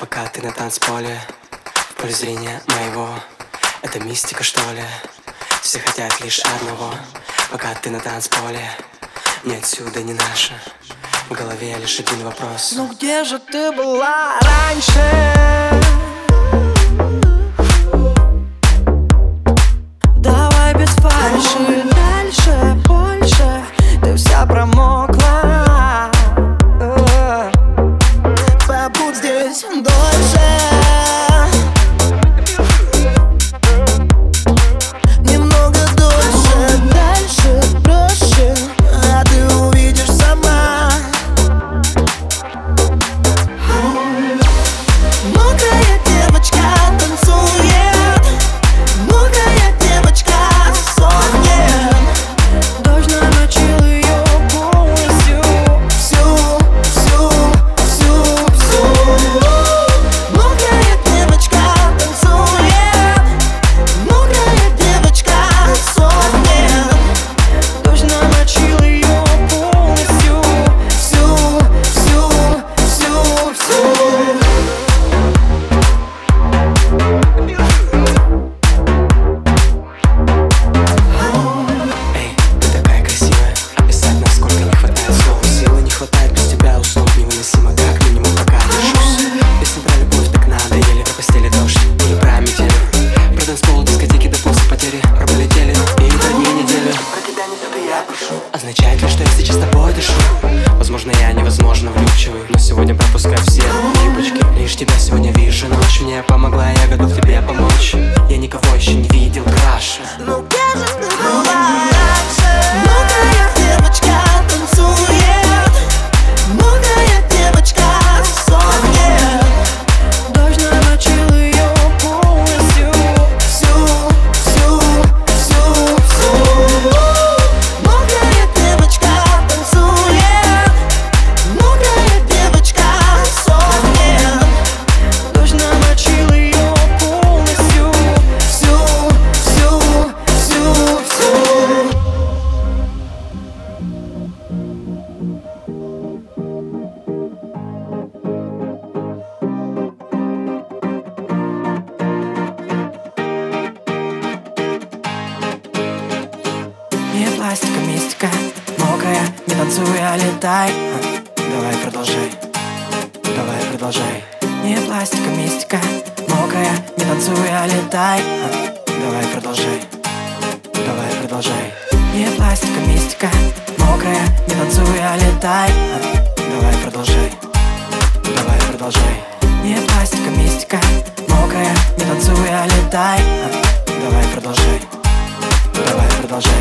Пока ты на танцполе В поле зрения моего Это мистика что ли? Все хотят лишь одного. Пока ты на танцполе Не отсюда, не наше. В голове лишь один вопрос. Ну где же ты была раньше? céu Силы не Фантастика, мистика, мокрая, не танцуй, а летай. А, давай продолжай, давай продолжай. Не пластика, мистика, мокрая, не танцуй, а летай. А, давай продолжай, давай продолжай. Не пластика, мистика, мокрая, не танцуй, а летай. А, давай продолжай, давай продолжай. Не пластика, мистика, мокрая, не танцуй, а летай. Давай продолжай, давай продолжай.